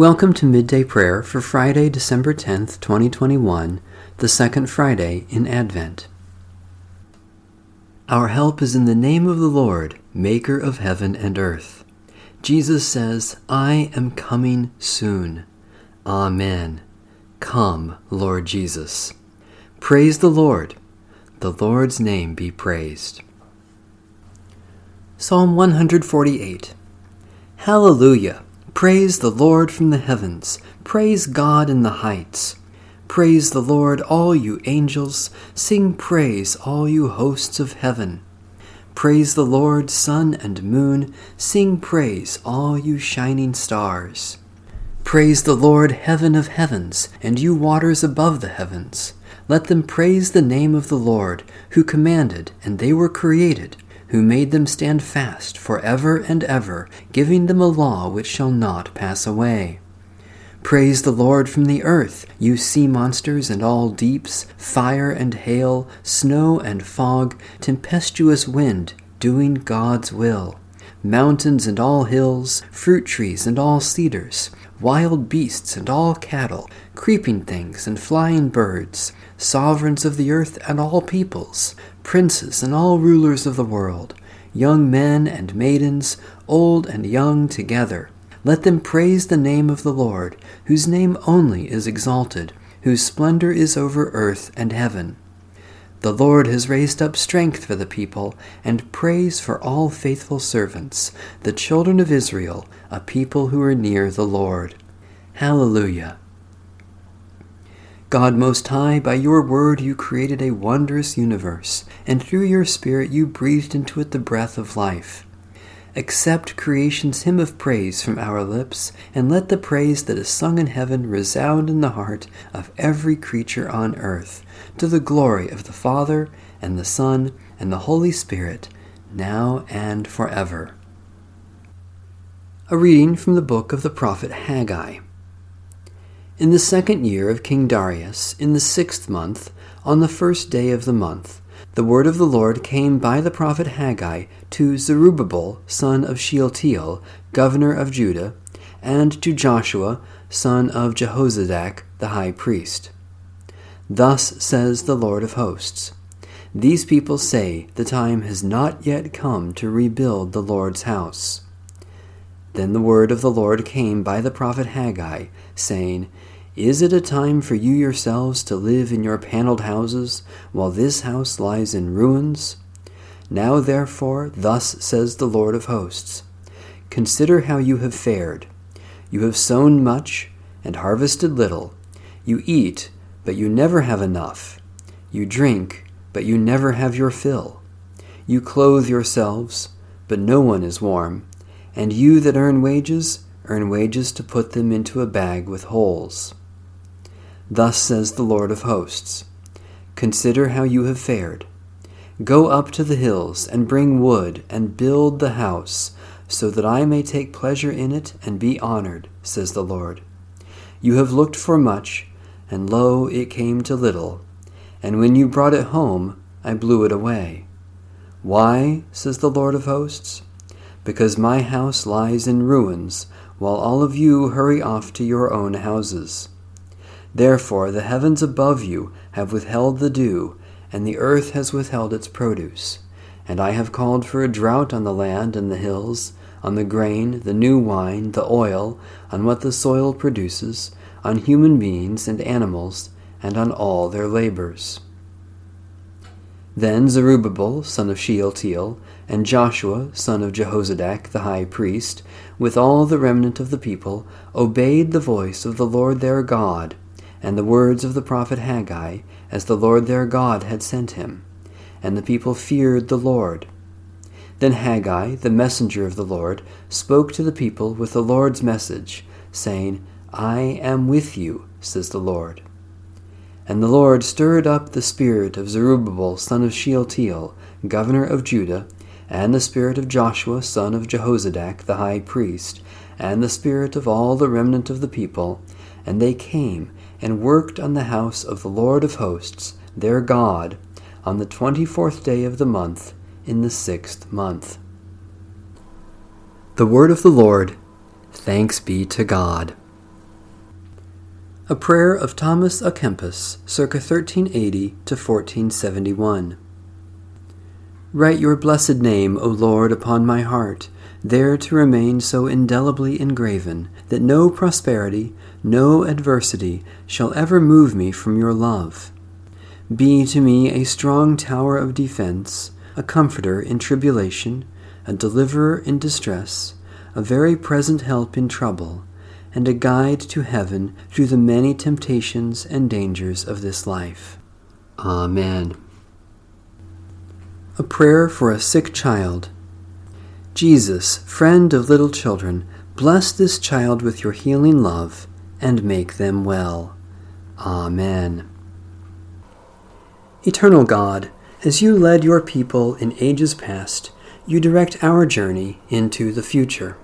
Welcome to Midday Prayer for Friday, December 10th, 2021, the second Friday in Advent. Our help is in the name of the Lord, Maker of heaven and earth. Jesus says, I am coming soon. Amen. Come, Lord Jesus. Praise the Lord. The Lord's name be praised. Psalm 148 Hallelujah! Praise the Lord from the heavens. Praise God in the heights. Praise the Lord, all you angels. Sing praise, all you hosts of heaven. Praise the Lord, sun and moon. Sing praise, all you shining stars. Praise the Lord, heaven of heavens, and you waters above the heavens. Let them praise the name of the Lord, who commanded, and they were created who made them stand fast for ever and ever, giving them a law which shall not pass away. Praise the Lord from the earth, you sea monsters and all deeps, fire and hail, snow and fog, tempestuous wind, doing God's will. Mountains and all hills, fruit trees and all cedars, wild beasts and all cattle, creeping things and flying birds, sovereigns of the earth and all peoples, princes and all rulers of the world, young men and maidens, old and young together. Let them praise the name of the Lord, whose name only is exalted, whose splendor is over earth and heaven. The Lord has raised up strength for the people, and praise for all faithful servants, the children of Israel, a people who are near the Lord. Hallelujah. God Most High, by your word you created a wondrous universe, and through your Spirit you breathed into it the breath of life. Accept creation's hymn of praise from our lips, and let the praise that is sung in heaven resound in the heart of every creature on earth, to the glory of the Father, and the Son, and the Holy Spirit, now and forever. A reading from the book of the prophet Haggai. In the second year of King Darius, in the sixth month, on the first day of the month, the word of the Lord came by the prophet Haggai to Zerubbabel, son of Shealtiel, governor of Judah, and to Joshua, son of Jehozadak, the high priest. Thus says the Lord of hosts These people say, The time has not yet come to rebuild the Lord's house. Then the word of the Lord came by the prophet Haggai, saying, Is it a time for you yourselves to live in your paneled houses, while this house lies in ruins? Now therefore, thus says the Lord of hosts Consider how you have fared. You have sown much and harvested little. You eat, but you never have enough. You drink, but you never have your fill. You clothe yourselves, but no one is warm and you that earn wages, earn wages to put them into a bag with holes. Thus says the Lord of hosts Consider how you have fared. Go up to the hills, and bring wood, and build the house, so that I may take pleasure in it and be honored, says the Lord. You have looked for much, and lo, it came to little. And when you brought it home, I blew it away. Why, says the Lord of hosts? because my house lies in ruins, while all of you hurry off to your own houses. Therefore the heavens above you have withheld the dew, and the earth has withheld its produce. And I have called for a drought on the land and the hills, on the grain, the new wine, the oil, on what the soil produces, on human beings and animals, and on all their labors. Then Zerubbabel, son of Shealtiel, and Joshua, son of Jehozadak, the high priest, with all the remnant of the people, obeyed the voice of the Lord their God, and the words of the prophet Haggai, as the Lord their God had sent him. And the people feared the Lord. Then Haggai, the messenger of the Lord, spoke to the people with the Lord's message, saying, I am with you, says the Lord. And the Lord stirred up the spirit of Zerubbabel, son of Shealtiel, governor of Judah, and the spirit of Joshua son of Jehozadak the high priest, and the spirit of all the remnant of the people, and they came and worked on the house of the Lord of hosts, their God, on the twenty fourth day of the month, in the sixth month. The word of the Lord. Thanks be to God. A prayer of Thomas à Kempis, circa 1380 to 1471. Write your blessed name, O Lord, upon my heart, there to remain so indelibly engraven that no prosperity, no adversity shall ever move me from your love. Be to me a strong tower of defense, a comforter in tribulation, a deliverer in distress, a very present help in trouble and a guide to heaven through the many temptations and dangers of this life. Amen. A prayer for a sick child. Jesus, friend of little children, bless this child with your healing love and make them well. Amen. Eternal God, as you led your people in ages past, you direct our journey into the future.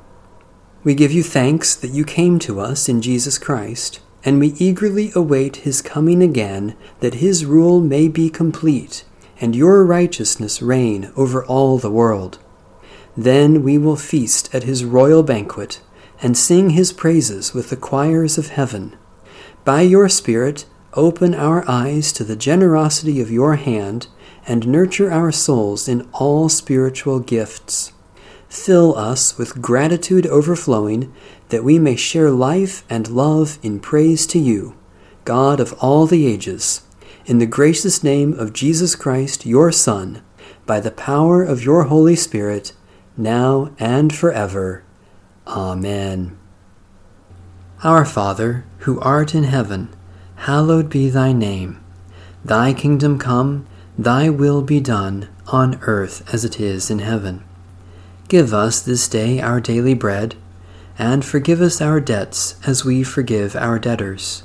We give you thanks that you came to us in Jesus Christ, and we eagerly await his coming again, that his rule may be complete, and your righteousness reign over all the world. Then we will feast at his royal banquet, and sing his praises with the choirs of heaven. By your Spirit, open our eyes to the generosity of your hand, and nurture our souls in all spiritual gifts Fill us with gratitude overflowing, that we may share life and love in praise to you, God of all the ages, in the gracious name of Jesus Christ, your Son, by the power of your Holy Spirit, now and forever. Amen. Our Father, who art in heaven, hallowed be thy name. Thy kingdom come, thy will be done, on earth as it is in heaven. Give us this day our daily bread, and forgive us our debts as we forgive our debtors.